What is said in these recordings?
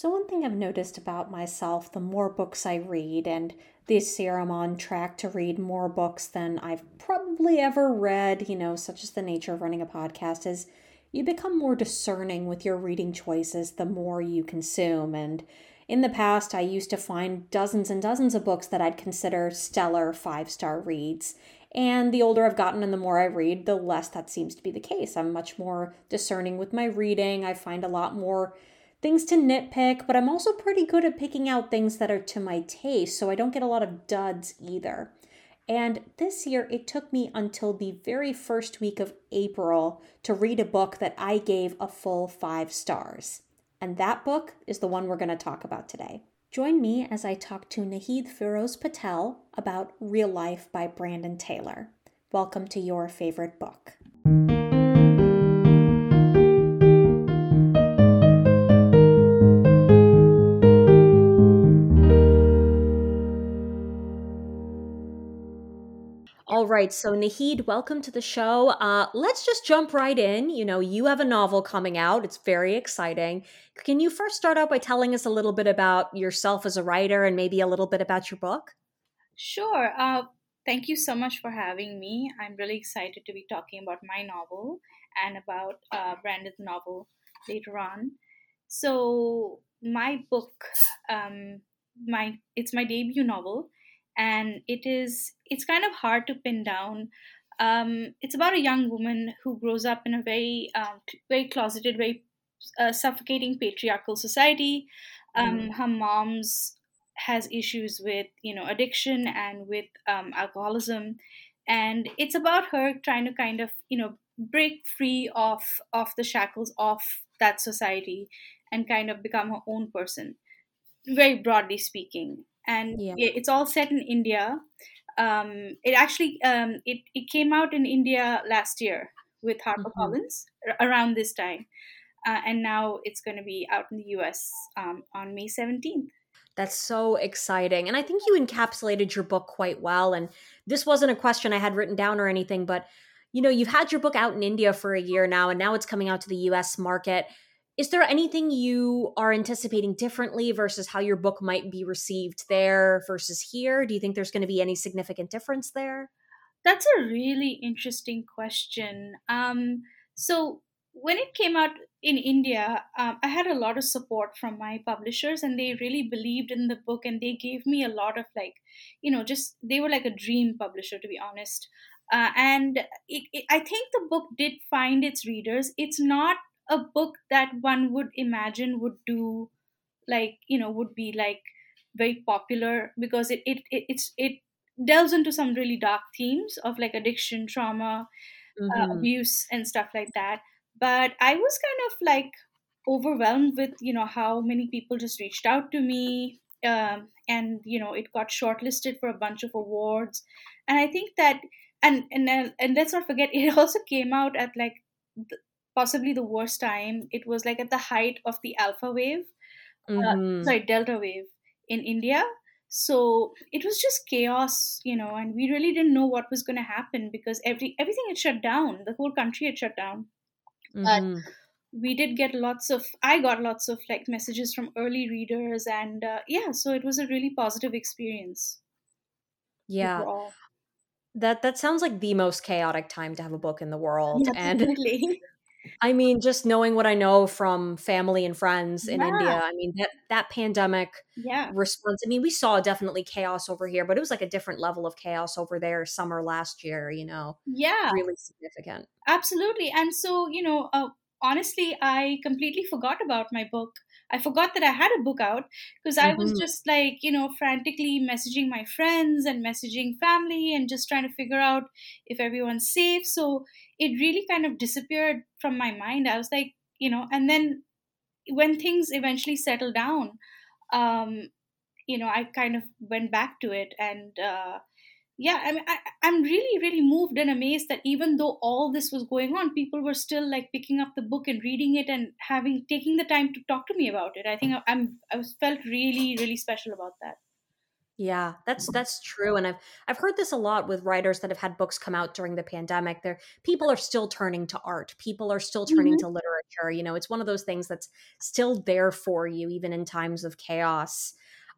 So, one thing I've noticed about myself the more books I read, and this year I'm on track to read more books than I've probably ever read, you know, such as the nature of running a podcast, is you become more discerning with your reading choices the more you consume. And in the past, I used to find dozens and dozens of books that I'd consider stellar five star reads. And the older I've gotten and the more I read, the less that seems to be the case. I'm much more discerning with my reading. I find a lot more things to nitpick, but I'm also pretty good at picking out things that are to my taste, so I don't get a lot of duds either. And this year, it took me until the very first week of April to read a book that I gave a full five stars. And that book is the one we're going to talk about today. Join me as I talk to Nahid Firoz Patel about Real Life by Brandon Taylor. Welcome to your favorite book. All right, so Nahid, welcome to the show. Uh, let's just jump right in. You know, you have a novel coming out, it's very exciting. Can you first start out by telling us a little bit about yourself as a writer and maybe a little bit about your book? Sure. Uh, thank you so much for having me. I'm really excited to be talking about my novel and about uh, Brandon's novel later on. So, my book, um, my it's my debut novel and it is it's kind of hard to pin down. Um, it's about a young woman who grows up in a very um, very closeted, very uh, suffocating patriarchal society. Um, mm. Her mom's has issues with you know addiction and with um, alcoholism, and it's about her trying to kind of you know break free of of the shackles of that society and kind of become her own person very broadly speaking and yeah. it's all set in India. Um, it actually um, it it came out in India last year with HarperCollins mm-hmm. around this time, uh, and now it's going to be out in the U.S. Um, on May seventeenth. That's so exciting, and I think you encapsulated your book quite well. And this wasn't a question I had written down or anything, but you know, you've had your book out in India for a year now, and now it's coming out to the U.S. market is there anything you are anticipating differently versus how your book might be received there versus here? Do you think there's going to be any significant difference there? That's a really interesting question. Um, so, when it came out in India, um, I had a lot of support from my publishers, and they really believed in the book, and they gave me a lot of like, you know, just they were like a dream publisher, to be honest. Uh, and it, it, I think the book did find its readers. It's not a book that one would imagine would do like you know would be like very popular because it it, it it's it delves into some really dark themes of like addiction trauma uh, mm-hmm. uh, abuse and stuff like that but i was kind of like overwhelmed with you know how many people just reached out to me um, and you know it got shortlisted for a bunch of awards and i think that and and and let's not forget it also came out at like possibly the worst time. It was like at the height of the alpha wave, uh, mm-hmm. uh, sorry, delta wave in India. So it was just chaos, you know, and we really didn't know what was going to happen because every everything had shut down. The whole country had shut down. Mm-hmm. But we did get lots of i got lots of like messages from early readers and uh, yeah so it was a really positive experience yeah overall. that that sounds like the most chaotic time to have a book in the world yeah, and I mean, just knowing what I know from family and friends in yeah. India, I mean, that, that pandemic yeah. response, I mean, we saw definitely chaos over here, but it was like a different level of chaos over there summer last year, you know? Yeah. Really significant. Absolutely. And so, you know, uh, honestly, I completely forgot about my book I forgot that I had a book out because I mm-hmm. was just like, you know, frantically messaging my friends and messaging family and just trying to figure out if everyone's safe. So it really kind of disappeared from my mind. I was like, you know, and then when things eventually settled down, um, you know, I kind of went back to it and, uh, yeah i mean I, i'm really really moved and amazed that even though all this was going on people were still like picking up the book and reading it and having taking the time to talk to me about it i think i'm i was felt really really special about that yeah, that's that's true, and I've I've heard this a lot with writers that have had books come out during the pandemic. There, people are still turning to art. People are still turning mm-hmm. to literature literature. You know, it's one of those things that's still there for you, even in times of chaos.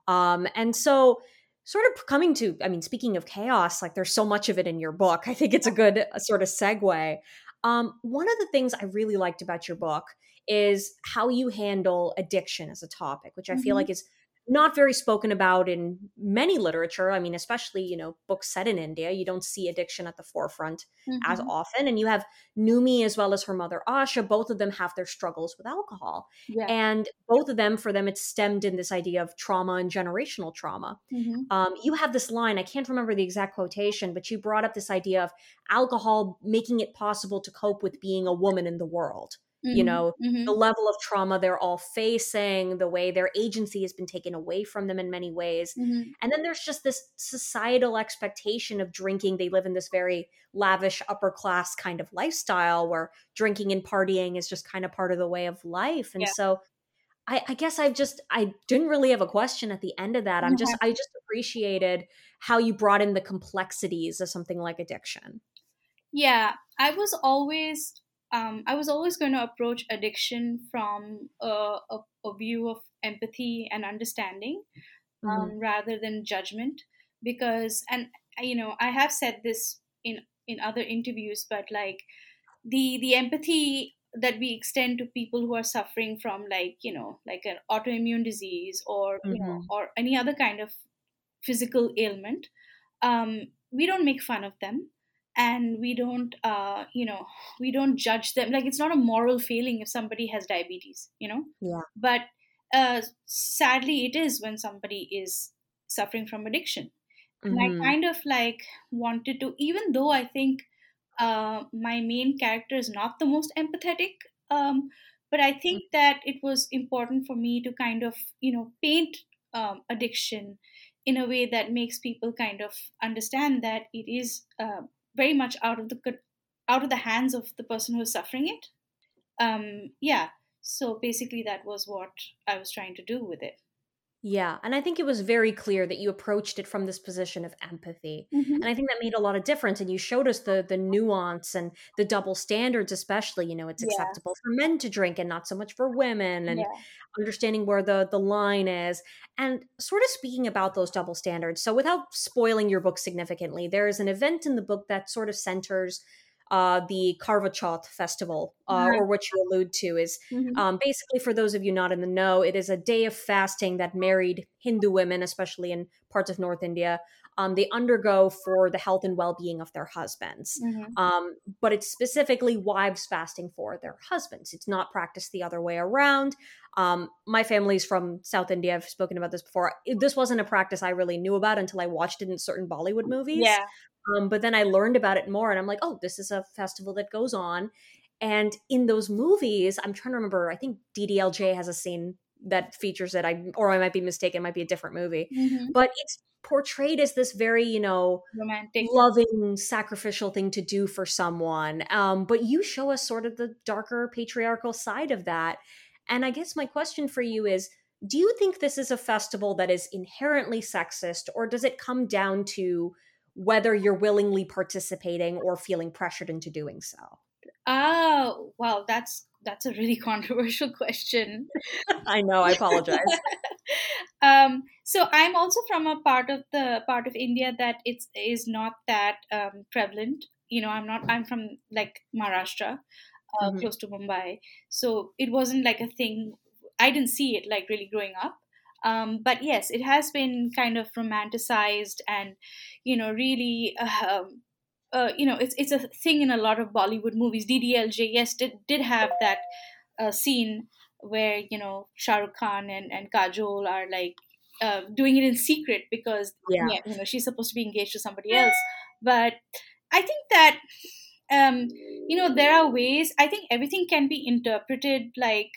Um, and so, sort of coming to, I mean, speaking of chaos, like there's so much of it in your book. I think it's a good uh, sort of segue. Um, one of the things I really liked about your book is how you handle addiction as a topic, which I feel mm-hmm. like is not very spoken about in many literature. I mean, especially, you know, books set in India, you don't see addiction at the forefront mm-hmm. as often. And you have Numi as well as her mother Asha, both of them have their struggles with alcohol. Yeah. And both of them, for them, it's stemmed in this idea of trauma and generational trauma. Mm-hmm. Um, you have this line, I can't remember the exact quotation, but you brought up this idea of alcohol making it possible to cope with being a woman in the world. Mm-hmm. You know, mm-hmm. the level of trauma they're all facing, the way their agency has been taken away from them in many ways. Mm-hmm. And then there's just this societal expectation of drinking. They live in this very lavish upper class kind of lifestyle where drinking and partying is just kind of part of the way of life. And yeah. so I, I, guess I've just I didn't really have a question at the end of that. I'm just I just appreciated how you brought in the complexities of something like addiction. Yeah, I was always um, I was always going to approach addiction from a, a, a view of empathy and understanding um, mm-hmm. rather than judgment. Because, and you know, I have said this in in other interviews, but like the the empathy that we extend to people who are suffering from like you know like an autoimmune disease or mm-hmm. you know mm-hmm. or any other kind of physical ailment um, we don't make fun of them and we don't uh, you know we don't judge them like it's not a moral failing if somebody has diabetes you know yeah but uh, sadly it is when somebody is suffering from addiction mm-hmm. and i mm-hmm. kind of like wanted to even though i think uh, my main character is not the most empathetic um, but i think mm. that it was important for me to kind of you know paint um, addiction in a way that makes people kind of understand that it is uh, very much out of the out of the hands of the person who is suffering it. Um, yeah. So basically, that was what I was trying to do with it. Yeah, and I think it was very clear that you approached it from this position of empathy. Mm-hmm. And I think that made a lot of difference and you showed us the the nuance and the double standards especially, you know, it's yeah. acceptable for men to drink and not so much for women and yeah. understanding where the the line is. And sort of speaking about those double standards. So without spoiling your book significantly, there is an event in the book that sort of centers uh, the Karva Chauth festival, uh, or what you allude to, is mm-hmm. um, basically for those of you not in the know, it is a day of fasting that married Hindu women, especially in parts of North India, um, they undergo for the health and well-being of their husbands. Mm-hmm. Um, but it's specifically wives fasting for their husbands. It's not practiced the other way around. Um, my family's from South India. I've spoken about this before. This wasn't a practice I really knew about until I watched it in certain Bollywood movies. Yeah. Um, but then I learned about it more, and I'm like, oh, this is a festival that goes on. And in those movies, I'm trying to remember. I think DDLJ has a scene that features it. I or I might be mistaken. It might be a different movie, mm-hmm. but it's portrayed as this very you know romantic loving sacrificial thing to do for someone um, but you show us sort of the darker patriarchal side of that and i guess my question for you is do you think this is a festival that is inherently sexist or does it come down to whether you're willingly participating or feeling pressured into doing so? Oh, well, that's that's a really controversial question. I know. I apologize. um, so I'm also from a part of the part of India that it's is not that um, prevalent. You know, I'm not. I'm from like Maharashtra, uh, mm-hmm. close to Mumbai. So it wasn't like a thing. I didn't see it like really growing up. Um, but yes, it has been kind of romanticized and, you know, really, um, uh, you know, it's it's a thing in a lot of Bollywood movies. DDLJ, yes, did did have that uh, scene where you know Shah Rukh Khan and and Kajol are like uh, doing it in secret because yeah. yeah. you know she's supposed to be engaged to somebody else. But I think that um, you know there are ways. I think everything can be interpreted like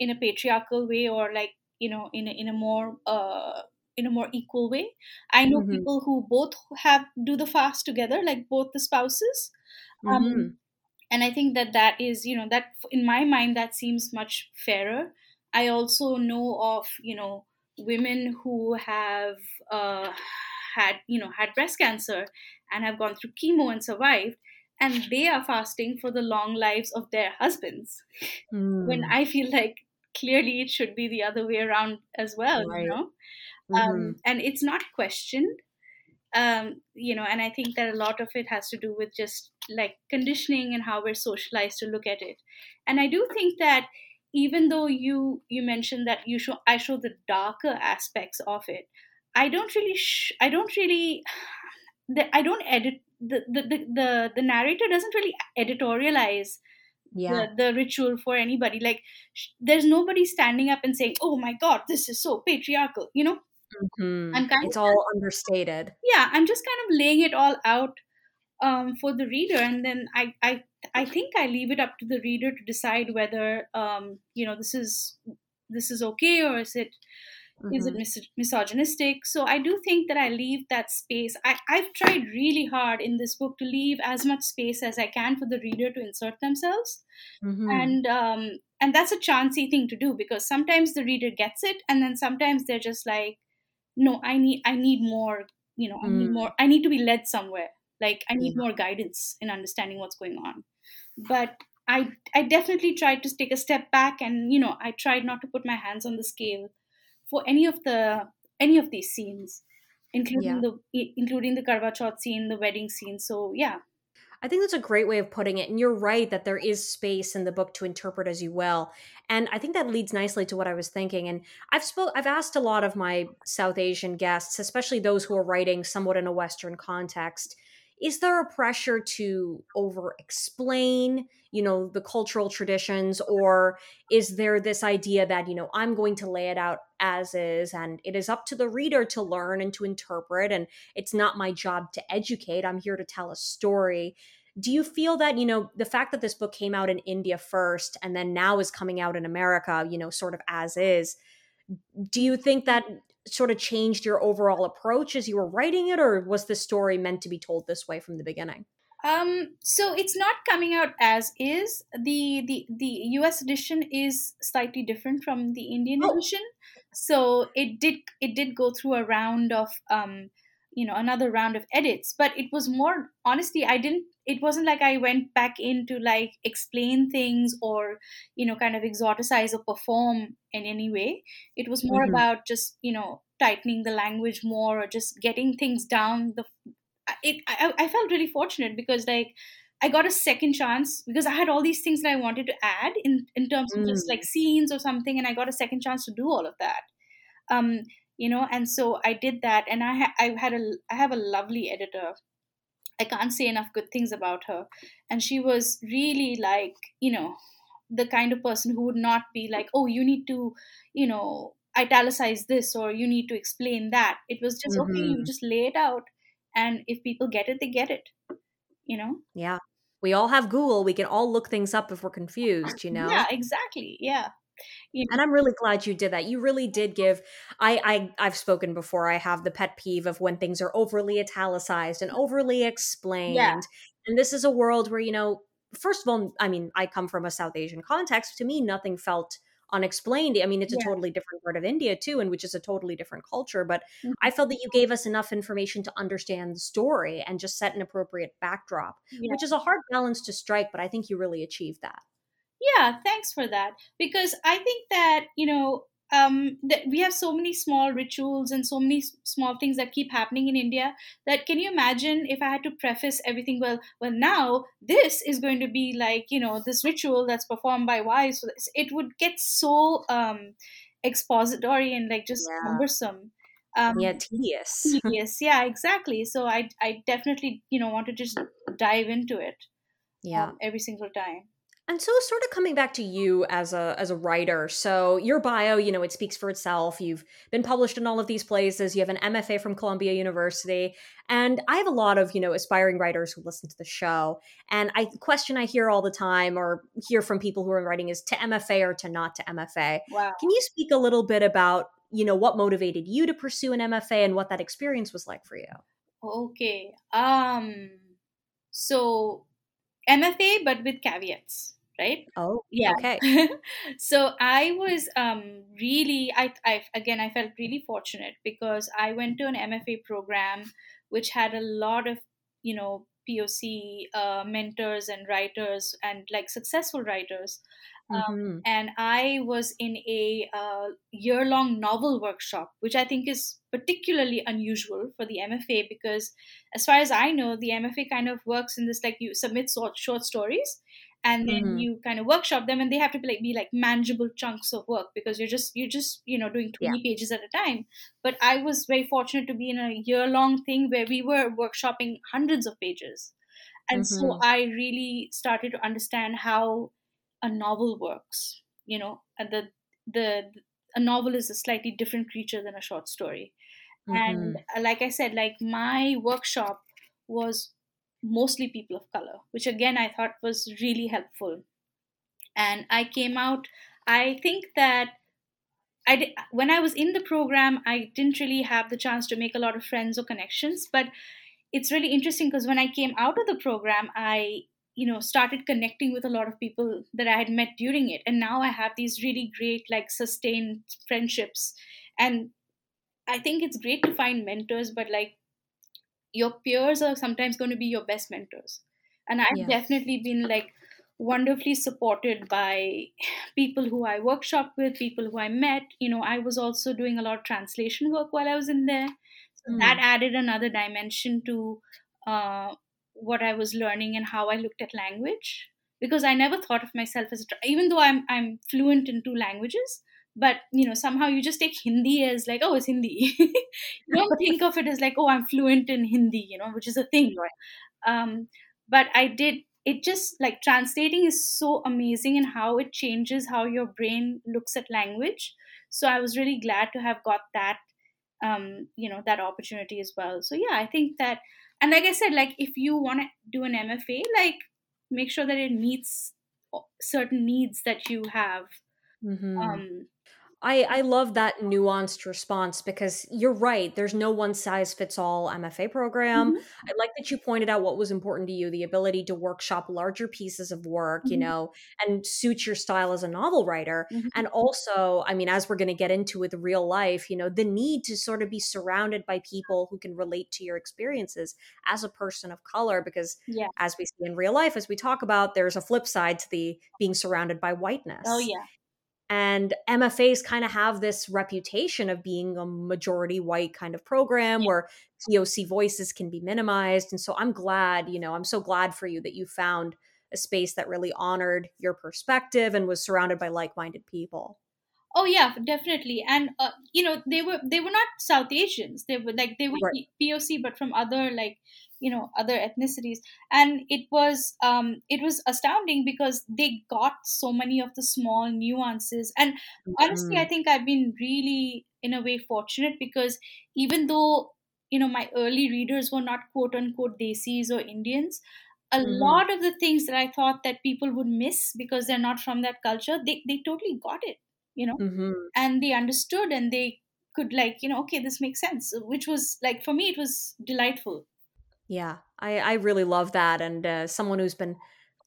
in a patriarchal way or like you know in a, in a more uh, in a more equal way i know mm-hmm. people who both have do the fast together like both the spouses um, mm-hmm. and i think that that is you know that in my mind that seems much fairer i also know of you know women who have uh, had you know had breast cancer and have gone through chemo and survived and they are fasting for the long lives of their husbands Mm. when i feel like clearly it should be the other way around as well Right. you know Mhm. um, and it's not questioned um, you know and i think that a lot of it has to do with just like conditioning and how we're socialized to look at it and i do think that even though you you mentioned that you show i show the darker aspects of it i don't really sh- i don't really the, i don't edit the, the the the the narrator doesn't really editorialize yeah. the, the ritual for anybody like sh- there's nobody standing up and saying oh my god this is so patriarchal you know Mhm. I'm kind It's of- all understated. yeah i'm just kind of laying it all out um, for the reader and then I, I i think i leave it up to the reader to decide whether um, you know this is this is okay or is it is it Mhm. mis- misogynistic so i do think that i leave that space I, i've tried really hard in this book to leave as much space as i can for the reader to insert themselves Mhm. and um, and that's a chancy thing to do because sometimes the reader gets it and then sometimes they're just like no i need i need more you know i need Mm. more i need to be led somewhere like i need Yeah. more guidance in understanding what's going on but i i definitely tried to take a step back and you know i tried not to put my hands on the scale for any of the any of these scenes including Yeah. the including the karva chauth scene the wedding scene so yeah I think that's a great way of putting it. And you're right that there is space in the book to interpret as you will. And I think that leads nicely to what I was thinking. And I've spoke I've asked a lot of my South Asian guests, especially those who are writing somewhat in a Western context, is there a pressure to over explain, you know, the cultural traditions, or is there this idea that, you know, I'm going to lay it out as is and it is up to the reader to learn and to interpret and it's not my job to educate. I'm here to tell a story. Do you feel that, you know, the fact that this book came out in India first and then now is coming out in America, you know, sort of as is, do you think that sort of changed your overall approach as you were writing it or was the story meant to be told this way from the beginning? Um, so it's not coming out as is. The the the US edition is slightly different from the Indian Oh. edition. So it did it did go through a round of um you know another round of edits but it was more honestly i didn't it wasn't like i went back in to like explain things or you know kind of exoticize or perform in any way it was more Mhm. about just you know tightening the language more or just getting things down the it I, I felt really fortunate because like I got a second chance because I had all these things that I wanted to add in in terms of just Mm. like scenes or something, and I got a second chance to do all of that. Um, you know, and so I did that, and I ha- I had a I have a lovely editor. I can't say enough good things about her, and she was really like you know the kind of person who would not be like, oh, you need to, you know, italicize this or you need to explain that. It was just okay, you Mhm. just lay it out, and if people get it, they get it. You know. Yeah. We all have Google. We can all look things up if we're uh, confused, you know? Yeah, exactly. Yeah. You know, And I'm really glad you did that. You really did give I, I I've spoken before. I have the pet peeve of when things are overly italicized and overly explained. yeah. And this is a world where, you know, first of all, I mean, I come from a South Asian context. To me, nothing felt unexplained. I mean, it's a Yeah. totally different part of India too, and which is a totally different culture. But Mhm. I felt that you gave us enough information to understand the story and just set an appropriate backdrop, yeah. which is a hard balance to strike, but I think you really achieved that. yeah, thanks for that. Because I think that, you know, um, that we have so many small rituals and so many s- small things that keep happening in India that can you imagine if I had to preface everything well, well, now this is going to be like, you know, this ritual that's performed by wives. It would get so um, expository and like just Yeah. cumbersome. Um, Yeah, tedious. tedious. yeah, exactly. So I, I definitely, you know, want to just dive into it yeah. um, every single time. And so sort of coming back to you as a as a writer. So your bio, you know, it speaks for itself. You've been published in all of these places. You have an MFA from Columbia University. And I have a lot of, you know, aspiring writers who listen to the show. And I question I hear all the time or hear from people who are writing is to MFA or to not to MFA. Wow. Can you speak a little bit about, you know, what motivated you to pursue an MFA and what that experience was like for you? Okay. Um so MFA but with caveats, right? Oh, Yeah. okay. so I was um really I I again I felt really fortunate because I went to an MFA program which had a lot of, you know, POC uh, mentors and writers and like successful writers. Um, Mm-hmm. and I was in a uh, year long novel workshop, which I think is particularly unusual for the MFA because, as far as I know, the MFA kind of works in this like you submit short, short stories and then Mhm. you kind of workshop them and they have to be like be like manageable chunks of work because you're just you're just you know doing 20 pages at a time but i was very fortunate to be in a year long thing where we were workshopping hundreds of pages and so Mhm. i really started to understand how a novel works you know and the the a novel is a slightly different creature than a short story and Mhm. uh, like i said like my workshop was mostly people of color which again i thought was really helpful and i came out i think that I did, when I was in the program, I didn't really have the chance to make a lot of friends or connections. But it's really interesting because when I came out of the program, I you know started connecting with a lot of people that I had met during it, and now I have these really great like sustained friendships. And I think it's great to find mentors, but like your peers are sometimes going to be your best mentors. And I've definitely been like wonderfully supported by people who I workshop with, people who I met. You know, I was also doing a lot of translation work while I was in there. So that Mm. added another dimension to uh, what I was learning and how I looked at language. Because I never thought of myself as a, even though I'm I'm fluent in two languages, but you know somehow you just take Hindi as like oh it's Hindi. you don't think of it as like oh I'm fluent in Hindi, you know, which is a thing Right. um, but i did it just like translating is so amazing in how it changes how your brain looks at language so i was really glad to have got that um, you know that opportunity as well so yeah i think that and like i said like if you want to do an mfa like make sure that it meets certain needs that you have Mhm. um, I, I love that nuanced response because you're right. There's no one size fits all MFA program. mhm, I like that you pointed out what was important to you the ability to workshop larger pieces of work, you mhm, know, and suit your style as a novel writer. mhm. And also, I mean, as we're going to get into with real life, you know, the need to sort of be surrounded by people who can relate to your experiences as a person of color. Because yeah as we see in real life, as we talk about, there's a flip side to the being surrounded by whiteness. oh yeah And MFAs kind of have this reputation of being a majority white kind of program where POC voices can be minimized. And so I'm glad, you know, I'm so glad for you that you found a space that really honored your perspective and was surrounded by like minded people. Oh yeah, definitely. And uh, you know, they were they were not South Asians. They were like they were Right. POC, but from other like you know other ethnicities. And it was um it was astounding because they got so many of the small nuances. And honestly, I Mhm. think I've been really in a way fortunate because even though you know my early readers were not quote unquote desis or Indians. A Mhm. lot of the things that I thought that people would miss because they're not from that culture, they, they totally got it you know Mhm. and they understood and they could like you know okay this makes sense which was like for me it was delightful Yeah, I, I really love that. And uh, someone who's been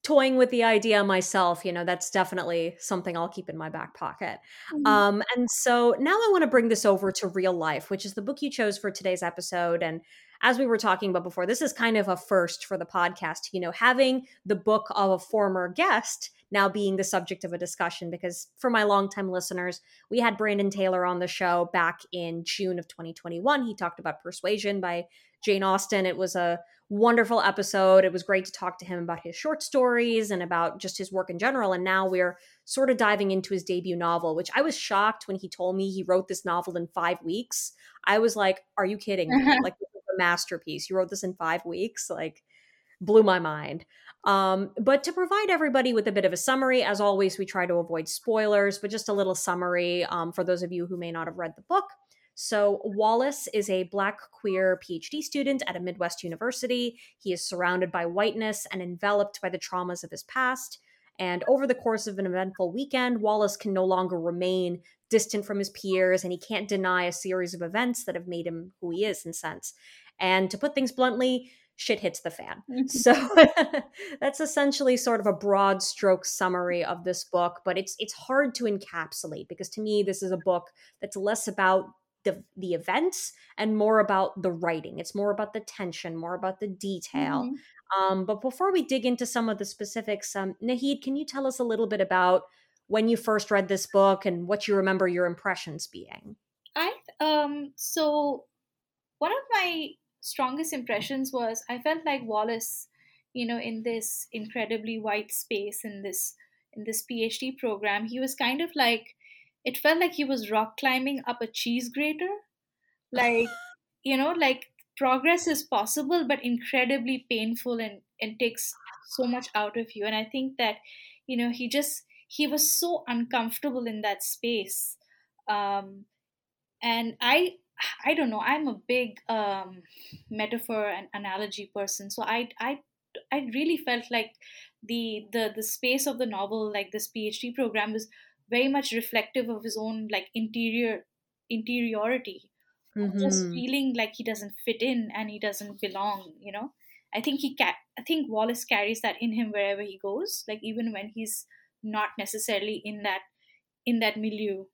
toying with the idea myself, you know, that's definitely something I'll keep in my back pocket. Mhm. Um, and so now I want to bring this over to real life, which is the book you chose for today's episode. And as we were talking about before, this is kind of a first for the podcast, you know, having the book of a former guest now being the subject of a discussion. Because for my longtime listeners, we had Brandon Taylor on the show back in June of 2021. He talked about Persuasion by Jane Austen. It was a wonderful episode. It was great to talk to him about his short stories and about just his work in general. And now we're sort of diving into his debut novel, which I was shocked when he told me he wrote this novel in five weeks. I was like, Are you kidding me? Like, this is a masterpiece. You wrote this in five weeks? Like, blew my mind. Um, but to provide everybody with a bit of a summary, as always, we try to avoid spoilers, but just a little summary um, for those of you who may not have read the book. So, Wallace is a Black queer PhD student at a Midwest university. He is surrounded by whiteness and enveloped by the traumas of his past. And over the course of an eventful weekend, Wallace can no longer remain distant from his peers and he can't deny a series of events that have made him who he is, in a sense. And to put things bluntly, shit hits the fan. So that's essentially sort of a broad stroke summary of this book, but it's it's hard to encapsulate because to me this is a book that's less about the the events and more about the writing. It's more about the tension, more about the detail. Mm-hmm. Um, but before we dig into some of the specifics, um, Nahid, can you tell us a little bit about when you first read this book and what you remember your impressions being? I um so one of my strongest impressions was I felt like Wallace, you know, in this incredibly white space in this in this PhD program, he was kind of like it felt like he was rock climbing up a cheese grater. Like, you know, like progress is possible but incredibly painful and, and takes so much out of you. And I think that, you know, he just he was so uncomfortable in that space. Um and I I don't know. I'm a big um, metaphor and analogy person, so I I I really felt like the the the space of the novel, like this PhD program, was very much reflective of his own like interior interiority, mm-hmm. just feeling like he doesn't fit in and he doesn't belong. You know, I think he ca- I think Wallace carries that in him wherever he goes, like even when he's not necessarily in that in that milieu.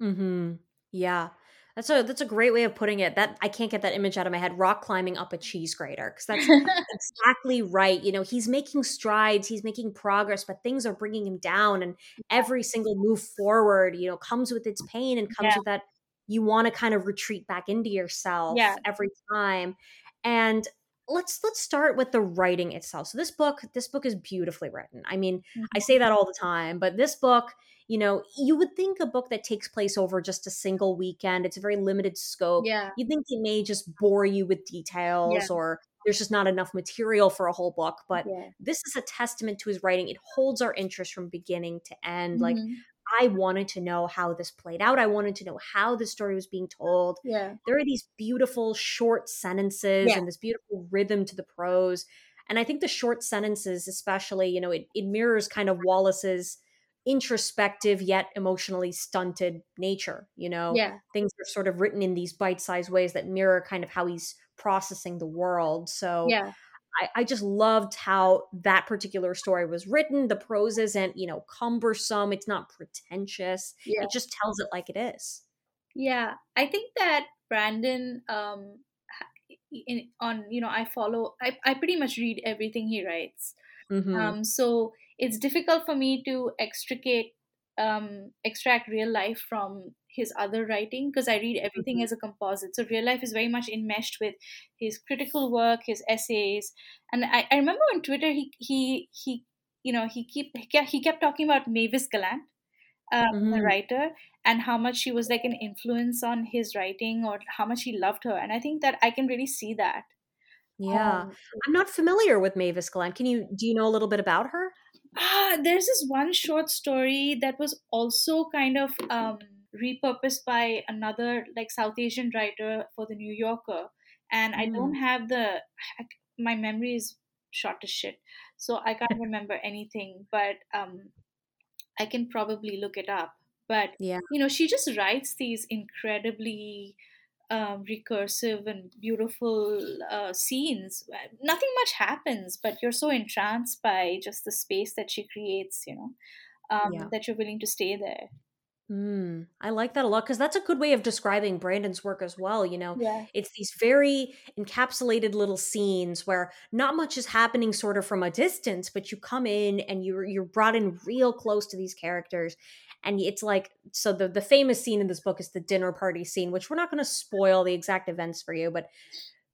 mm-hmm. Yeah. That's a that's a great way of putting it. That I can't get that image out of my head. Rock climbing up a cheese grater because that's exactly right. You know, he's making strides, he's making progress, but things are bringing him down, and every single move forward, you know, comes with its pain and comes yeah. with that. You want to kind of retreat back into yourself yeah. every time, and let's let's start with the writing itself. So this book, this book is beautifully written. I mean, mm-hmm. I say that all the time, but this book you know, you would think a book that takes place over just a single weekend, it's a very limited scope. Yeah. You think it may just bore you with details yeah. or there's just not enough material for a whole book. But yeah. this is a testament to his writing. It holds our interest from beginning to end. Mm-hmm. Like I wanted to know how this played out. I wanted to know how the story was being told. Yeah. There are these beautiful short sentences yeah. and this beautiful rhythm to the prose. And I think the short sentences, especially, you know, it, it mirrors kind of Wallace's introspective yet emotionally stunted nature you know? Yeah. Things are sort of written in these bite-sized ways that mirror kind of how he's processing the world so yeah. I, I just loved how that particular story was written. The prose isn't you know cumbersome it's not pretentious yeah. it just tells it like it is. Yeah i think that brandon um in, on you know i follow I, I pretty much read everything he writes. Mm-hmm. um so it's difficult for me to extricate um, extract real life from his other writing because I read everything mm-hmm. as a composite. So real life is very much enmeshed with his critical work, his essays, and I, I remember on Twitter he he he you know he keep he kept, he kept talking about Mavis Gallant, um, mm-hmm. the writer, and how much she was like an influence on his writing or how much he loved her, and I think that I can really see that. Yeah, um, I'm not familiar with Mavis Gallant. Can you do you know a little bit about her? Ah, there's this one short story that was also kind of um, repurposed by another like South Asian writer for the New Yorker, and mm. I don't mm. have the my memory is short as shit, so I can't remember anything. But um, I can probably look it up. But yeah, you know, she just writes these incredibly um, recursive and beautiful uh, scenes. Nothing much happens, but you're so entranced by just the space that she creates, you know, um, yeah. that you're willing to stay there. Mm, I like that a lot because that's a good way of describing Brandon's work as well. You know, yeah. it's these very encapsulated little scenes where not much is happening sort of from a distance, but you come in and you're you're brought in real close to these characters, and it's like so the the famous scene in this book is the dinner party scene which we're not going to spoil the exact events for you but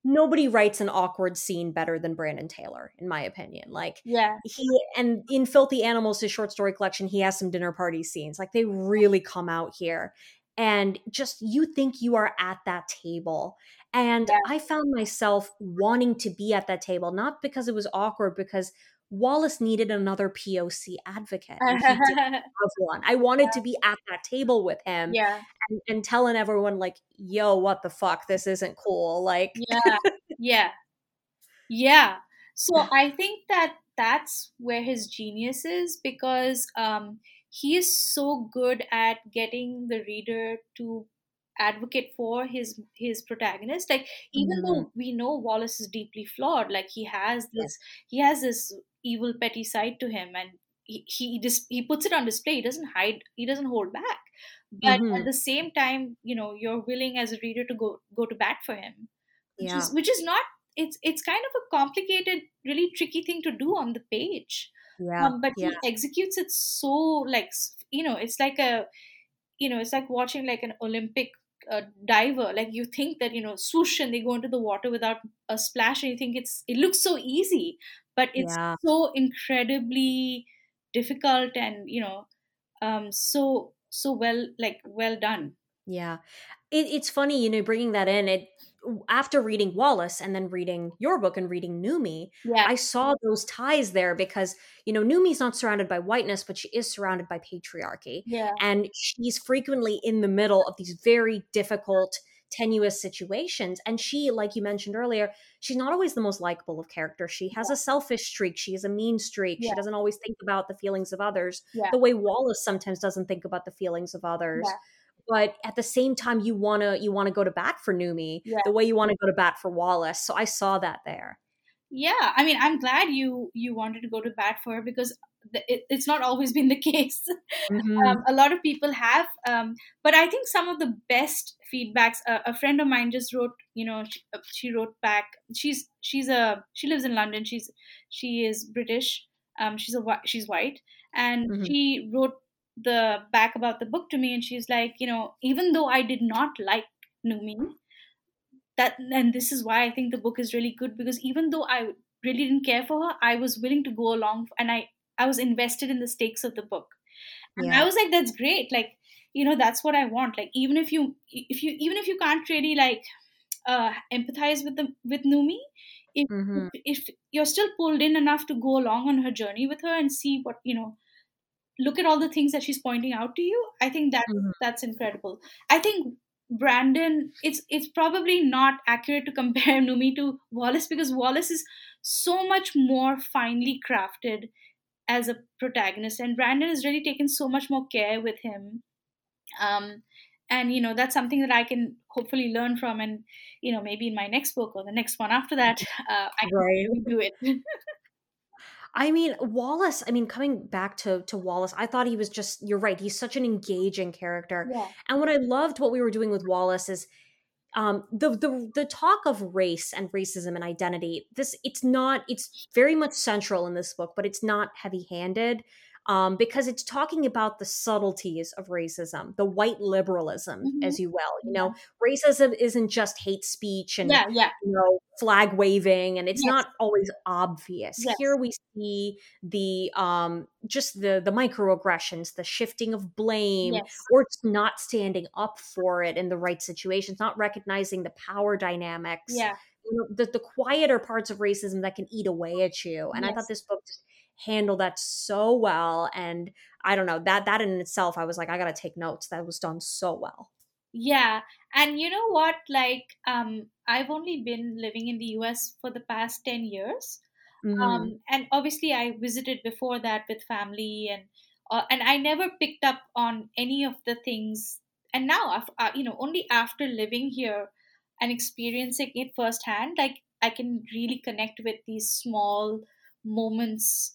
nobody writes an awkward scene better than Brandon Taylor, in my opinion. Like, yeah, he and in Filthy Animals, his short story collection, he has some dinner party scenes. Like, they really come out here, and just you think you are at that table. And yeah. I found myself wanting to be at that table, not because it was awkward, because Wallace needed another POC advocate. He didn't have one. I wanted yeah. to be at that table with him. Yeah. And, and, telling everyone, like, yo, what the fuck? This isn't cool. Like, yeah. Yeah. Yeah. So I think that that's where his genius is because um, he is so good at getting the reader to advocate for his his protagonist like even mm-hmm. though we know wallace is deeply flawed like he has this yeah. he has this evil petty side to him and he, he just he puts it on display he doesn't hide he doesn't hold back but Mhm. at the same time you know you're willing as a reader to go go to bat for him which Yeah. is which is not it's it's kind of a complicated really tricky thing to do on the page Yeah. um, but Yeah. he executes it so like you know it's like a you know it's like watching like an olympic uh, diver like you think that you know swoosh and they go into the water without a splash and you think it's it looks so easy but it's Yeah. so incredibly difficult and you know um so so well like well done Yeah. It, it's funny, you know, bringing that in. It after reading Wallace and then reading your book and reading Numi, yeah I saw those ties there because you know Numi's not surrounded by whiteness, but she is surrounded by patriarchy, yeah and she's frequently in the middle of these very difficult, tenuous situations. And she, like you mentioned earlier, she's not always the most likable of characters. She has a selfish streak. She has a mean streak. Yeah. She doesn't always think about the feelings of others Yeah. the way Wallace sometimes doesn't think about the feelings of others. But at the same time, you wanna you wanna go to bat for Numi Yeah. the way you want to go to bat for Wallace. So I saw that there. yeah i mean i'm glad you you wanted to go to bat for her because it, it's not always been the case Mhm. um, a lot of people have um, but i think some of the best feedbacks uh, a friend of mine just wrote you know she, uh, she wrote back she's she's a she lives in london she's she is british um, she's a she's white and Mhm. she wrote the back about the book to me and she's like you know even though i did not like numi that and this is why i think the book is really good because even though i really didn't care for her i was willing to go along and i i was invested in the stakes of the book and Yeah. i was like that's great like you know that's what i want like even if you if you even if you can't really like uh empathize with the with numi if Mhm. if you're still pulled in enough to go along on her journey with her and see what you know look at all the things that she's pointing out to you i think that Mhm. that's incredible i think brandon it's it's probably not accurate to compare numi to wallace because wallace is so much more finely crafted as a protagonist and brandon has really taken so much more care with him um and you know that's something that i can hopefully learn from and you know maybe in my next book or the next one after that uh, i can Right. do it I mean, Wallace, I mean, coming back to to Wallace, I thought he was just you're right, he's such an engaging character. yeah And what I loved what we were doing with Wallace is um the the the talk of race and racism and identity. This it's not it's very much central in this book, but it's not heavy-handed. Um, because it's talking about the subtleties of racism, the white liberalism, Mhm. as you will. You know, racism isn't just hate speech and yeah yeah you know flag waving and it's Yes. not always obvious Yes. here we see the um just the the microaggressions the shifting of blame yes or it's not standing up for it in the right situations not recognizing the power dynamics yeah you know, the, the quieter parts of racism that can eat away at you and i thought this book just handled that so well and i don't know that that in itself i was like i gotta take notes that was done so well Yeah, and you know what? Like, um, I've only been living in the US for the past 10 years. Mhm. Um, and obviously, I visited before that with family, and uh, and I never picked up on any of the things. And now, uh, you know, only after living here and experiencing it firsthand, like I can really connect with these small moments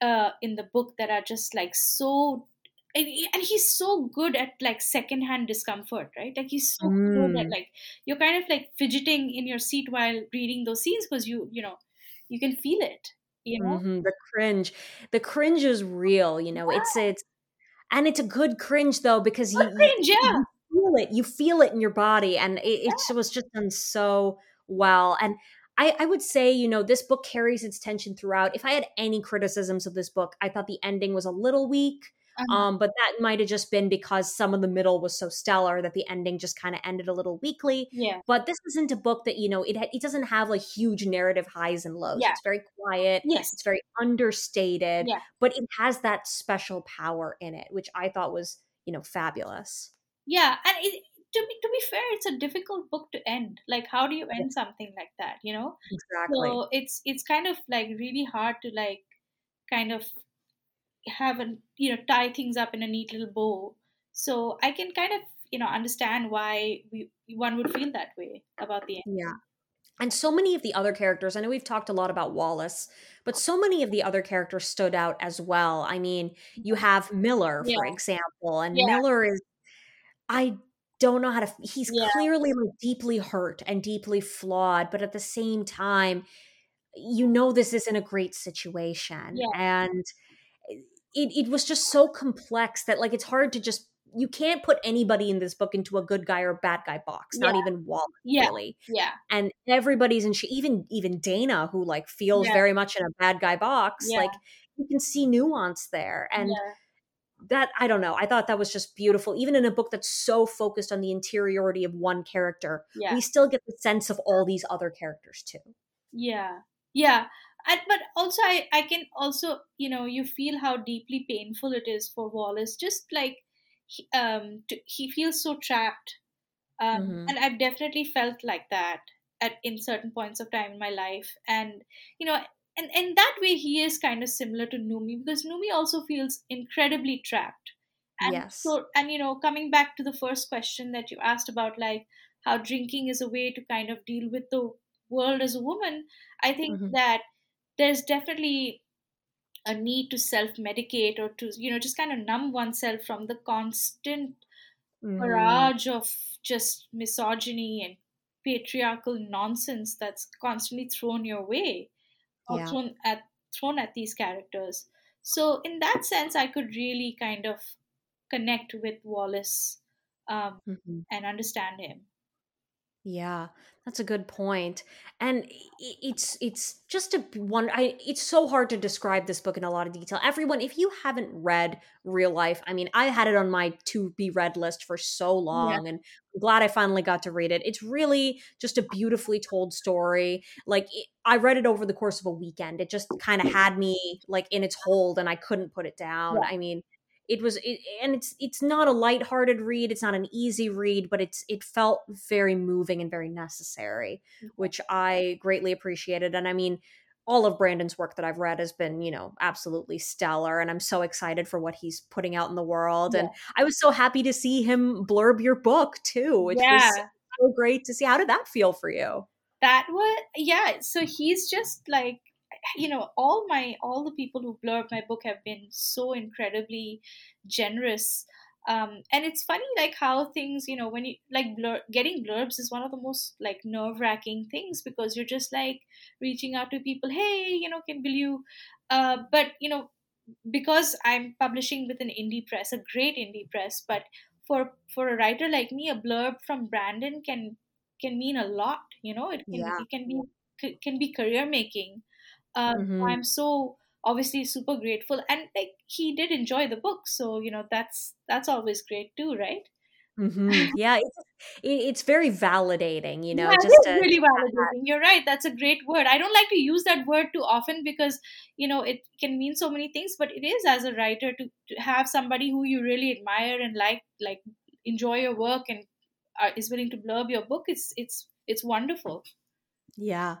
uh, in the book that are just like so and, and he's so good at like secondhand discomfort right? Like he's so good at Mm. like you're kind of like fidgeting in your seat while reading those scenes because you you know you can feel it you know? Mhm, the cringe. The cringe is real you know? It's it's and it's a good cringe though because you, cringe, you, yeah. you feel it you feel it in your body and it, it was just done so well and I, I would say you know this book carries its tension throughout. If i had any criticisms of this book i thought the ending was a little weak Uh-huh. um, but that might have just been because some of the middle was so stellar that the ending just kind of ended a little weakly. Yeah. But this isn't a book that you know it it doesn't have like huge narrative highs and lows. Yeah. it's very quiet. Yes it's very understated Yeah. but it has that special power in it which i thought was you know fabulous. Yeah and it, to be to be fair it's a difficult book to end. Like how do you end something like that you know? Exactly. so it's it's kind of like really hard to like kind of have a you know tie things up in a neat little bow. So i can kind of you know understand why we one would feel that way about the end. Yeah. And so many of the other characters i know we've talked a lot about wallace but so many of the other characters stood out as well. I mean you mm-hmm. have miller for example and Yeah. miller is I don't know how to he's Yeah. clearly like deeply hurt and deeply flawed, but at the same time, you know this isn't a great situation. Yeah. And it, it was just so complex that like it's hard to just you can't put anybody in this book into a good guy or bad guy box not even Wallace Yeah. really Yeah. and everybody's in she even even Dana who like feels Yeah. very much in a bad guy box Yeah. like you can see nuance there and yeah. That I don't know I thought that was just beautiful even in a book that's so focused on the interiority of one character Yeah. we still get the sense of all these other characters too Yeah. Yeah. And, but also I, I can also you know you feel how deeply painful it is for wallace just like he, um to, he feels so trapped um Mhm. and i've definitely felt like that at in certain points of time in my life and you know and in that way he is kind of similar to Noomi because Noomi also feels incredibly trapped and Yes. so and you know coming back to the first question that you asked about like how drinking is a way to kind of deal with the world as a woman i think Mhm. that there's definitely a need to self medicate or to you know just kind of numb oneself from the constant Mhm. barrage of just misogyny and patriarchal nonsense that's constantly thrown your way or Yeah. thrown at thrown at these characters so in that sense i could really kind of connect with wallace um, Mhm. and understand him Yeah, that's a good point. And it's it's just a one I it's so hard to describe this book in a lot of detail. Everyone, if you haven't read Real Life, I mean, I had it on my to be read list for so long and I'm glad I finally got to read it. It's really just a beautifully told story. Like it, I read it over the course of a weekend. It just kind of had me like in its hold and I couldn't put it down. Yeah. I mean, it was it, and it's it's not a lighthearted read it's not an easy read but it's it felt very moving and very necessary mm-hmm. which i greatly appreciated and i mean all of brandon's work that i've read has been you know absolutely stellar and i'm so excited for what he's putting out in the world and i was so happy to see him blurb your book too which yeah. was so great to see. How did that feel for you? That was yeah so he's just like you know all my all the people who blurb my book have been so incredibly generous. Um and it's funny like how things you know when you like blur getting blurbs is one of the most like nerve-wracking things because you're just like reaching out to people hey you know can will you uh but you know because i'm publishing with an indie press a great indie press but for for a writer like me a blurb from brandon can can mean a lot you know? It can Yeah. it can be can be career making um, Mhm. i'm so obviously super grateful and like he did enjoy the book so you know that's that's always great too right hmm yeah it's, it's very validating you know yeah, just to really validating. You're right. That's a great word. I don't like to use that word too often because you know it can mean so many things. But it is as a writer to, to have somebody who you really admire and like, like enjoy your work and is willing to blurb your book. It's it's it's wonderful. Yeah.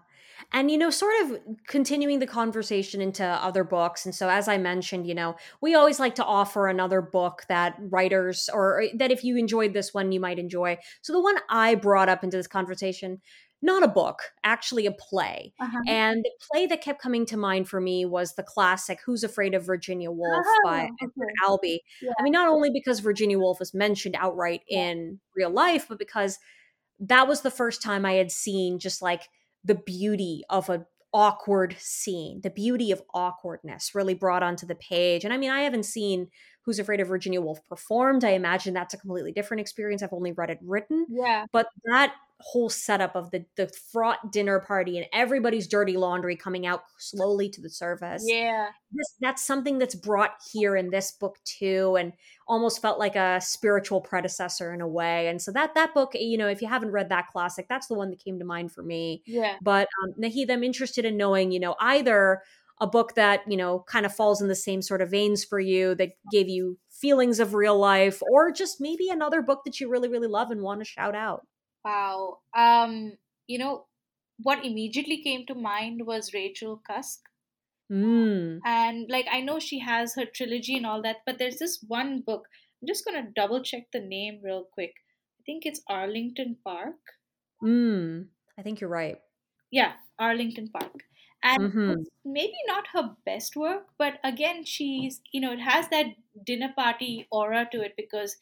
And, you know, sort of continuing the conversation into other books. And so, as I mentioned, you know, we always like to offer another book that writers or that if you enjoyed this one, you might enjoy. So, the one I brought up into this conversation, not a book, actually a play. Uh-huh. And the play that kept coming to mind for me was the classic Who's Afraid of Virginia Woolf by Oh, Edward. Albee. Yeah. I mean, not only because Virginia Woolf is mentioned outright in real life, but because that was the first time I had seen just like the beauty of a awkward scene, the beauty of awkwardness really brought onto the page. And I mean, I haven't seen Who's Afraid of Virginia Woolf performed. I imagine that's a completely different experience. I've only read it written. Yeah. But that whole setup of the the fraught dinner party and everybody's dirty laundry coming out slowly to the surface Yeah. this that's something that's brought here in this book too and almost felt like a spiritual predecessor in a way and so that that book you know if you haven't read that classic that's the one that came to mind for me Yeah. but um, Naheed, i'm interested in knowing you know either a book that you know kind of falls in the same sort of veins for you that gave you feelings of real life or just maybe another book that you really really love and want to shout out Wow. Um, you know, what immediately came to mind was Rachel Cusk. mm. And like I know she has her trilogy and all that, but there's this one book. I'm just gonna double check the name real quick. I think it's Arlington Park. Mm. i think you're right Yeah, Arlington Park. And Mhm. maybe not her best work, but again, she's you know, it has that dinner party aura to it because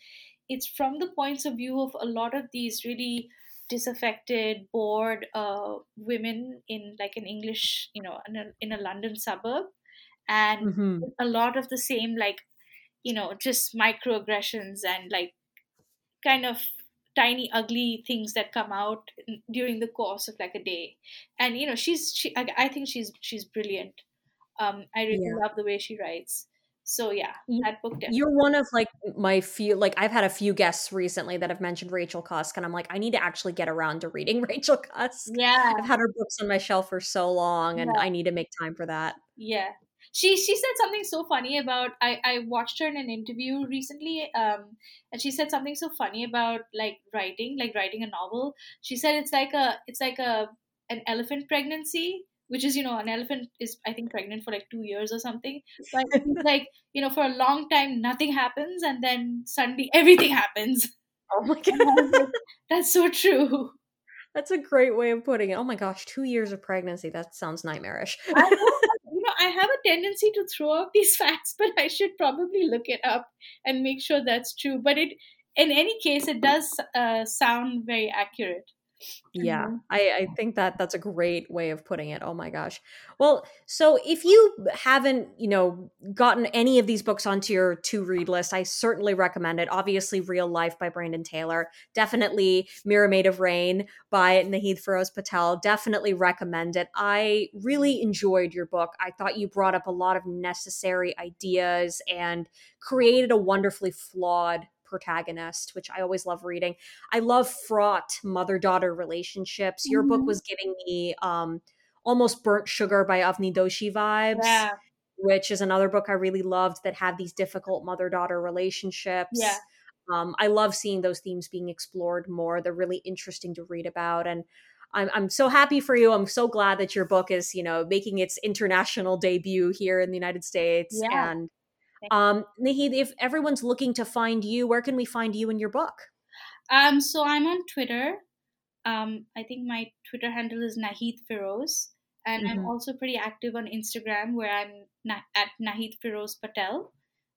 it's from the points of view of a lot of these really disaffected, bored uh, women in like an English, you know, in a, in a London suburb, and Mm-hmm. a lot of the same like, you know, just microaggressions and like kind of tiny ugly things that come out during the course of like a day and you know she's she i, I think she's she's brilliant um i really Yeah. love the way she writes so yeah that book definitely You're one of like my few like I've had a few guests recently that have mentioned Rachel Cusk and I'm like I need to actually get around to reading Rachel Cusk. yeah. I've had her books on my shelf for so long and yeah. I need to make time for that. yeah. She she said something so funny about i i watched her in an interview recently um and she said something so funny about like writing like writing a novel. She said it's like a it's like a an elephant pregnancy which is you know an elephant is i think pregnant for like two years or something but like you know for a long time nothing happens and then suddenly everything happens Oh my and I was god. like, that's so true That's a great way of putting it. Oh my gosh, 2 years of pregnancy. That sounds nightmarish. I you know, I have a tendency to throw out these facts, but I should probably look it up and make sure that's true. But it, in any case, it does uh, sound very accurate. Yeah, Mhm. I, I think that that's a great way of putting it. Oh my gosh. Well, so if you haven't, you know, gotten any of these books onto your to read list, I certainly recommend it. Obviously, Real Life by Brandon Taylor. Definitely Mirror Made of Rain by Naheed Phiroze Patel. Definitely recommend it. I really enjoyed your book. I thought you brought up a lot of necessary ideas and created a wonderfully flawed protagonist, which I always love reading. I love fraught mother daughter relationships. Your book Mhm. was giving me um, almost burnt sugar by Avni Doshi vibes, Yeah, which is another book I really loved that had these difficult mother daughter relationships. yeah, Um, I love seeing those themes being explored more. They're really interesting to read about. And I'm, I'm so happy for you. I'm so glad that your book is, you know, making its international debut here in the United States. yeah. And um, Naheed, if everyone's looking to find you, where can we find you and your book? Um, so I'm on Twitter. Um, I think my Twitter handle is Naheed Phiroze, and I'm Mhm. also pretty active on Instagram where I'm na- at Naheed Phiroze Patel.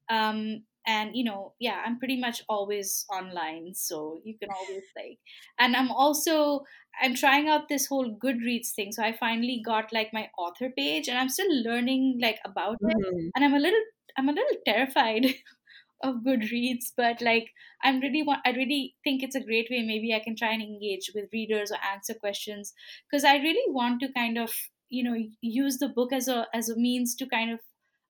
Um, and you know, yeah, I'm pretty much always online, so you can always like. And I'm also I'm trying out this whole Goodreads thing. So I finally got like my author page, and I'm still learning like about it. Mhm. And I'm a little I'm a little terrified of Goodreads, but like I'm really want I really think it's a great way. Maybe I can try and engage with readers or answer questions because I really want to kind of you know use the book as a as a means to kind of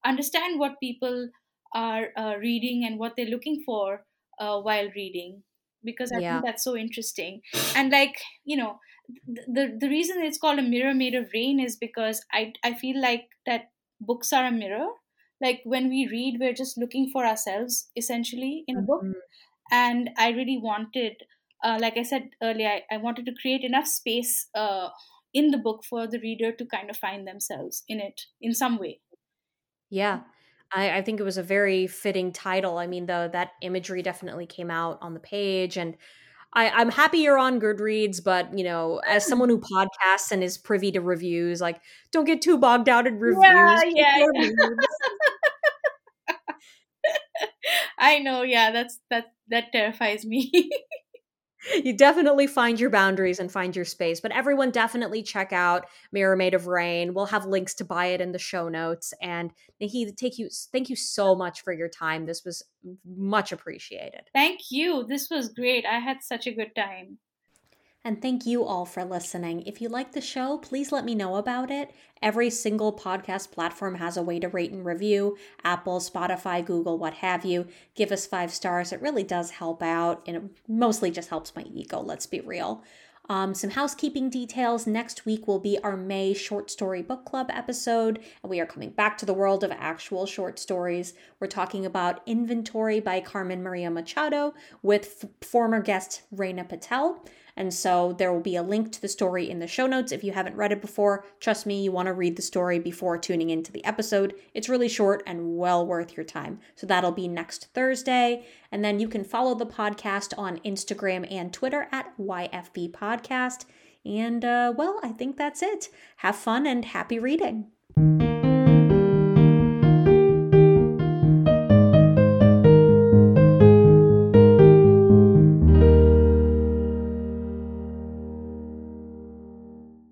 understand what people are uh, reading and what they're looking for uh, while reading because I Yeah. think that's so interesting. And like you know th- the the reason it's called a mirror made of rain is because I I feel like that books are a mirror like when we read we're just looking for ourselves essentially in a book Mhm. and i really wanted uh, like i said earlier I, I wanted to create enough space uh, in the book for the reader to kind of find themselves in it in some way Yeah. I, I think it was a very fitting title. I mean, the that imagery definitely came out on the page, and I, I'm happy you're on Goodreads. But you know, as someone who podcasts and is privy to reviews, like don't get too bogged down in reviews. yeah yeah, yeah. I know yeah that's that that terrifies me you definitely find your boundaries and find your space. But everyone definitely check out Mirror Made of Rain. We'll have links to buy it in the show notes. And Naheed, take you thank you so much for your time. This was much appreciated. thank you this was great i had such a good time And thank you all for listening. If you like the show, please let me know about it. Every single podcast platform has a way to rate and review Apple, Spotify, Google, what have you. Give us five stars. It really does help out, and it mostly just helps my ego, let's be real. Um, some housekeeping details. Next week will be our May Short Story Book Club episode, and we are coming back to the world of actual short stories. We're talking about Inventory by Carmen Maria Machado with f- former guest Reina Patel. And so there will be a link to the story in the show notes. If you haven't read it before, trust me, you want to read the story before tuning into the episode. It's really short and well worth your time. So that'll be next Thursday. And then you can follow the podcast on Instagram and Twitter at YFB Podcast. And uh, well, I think that's it. Have fun and happy reading.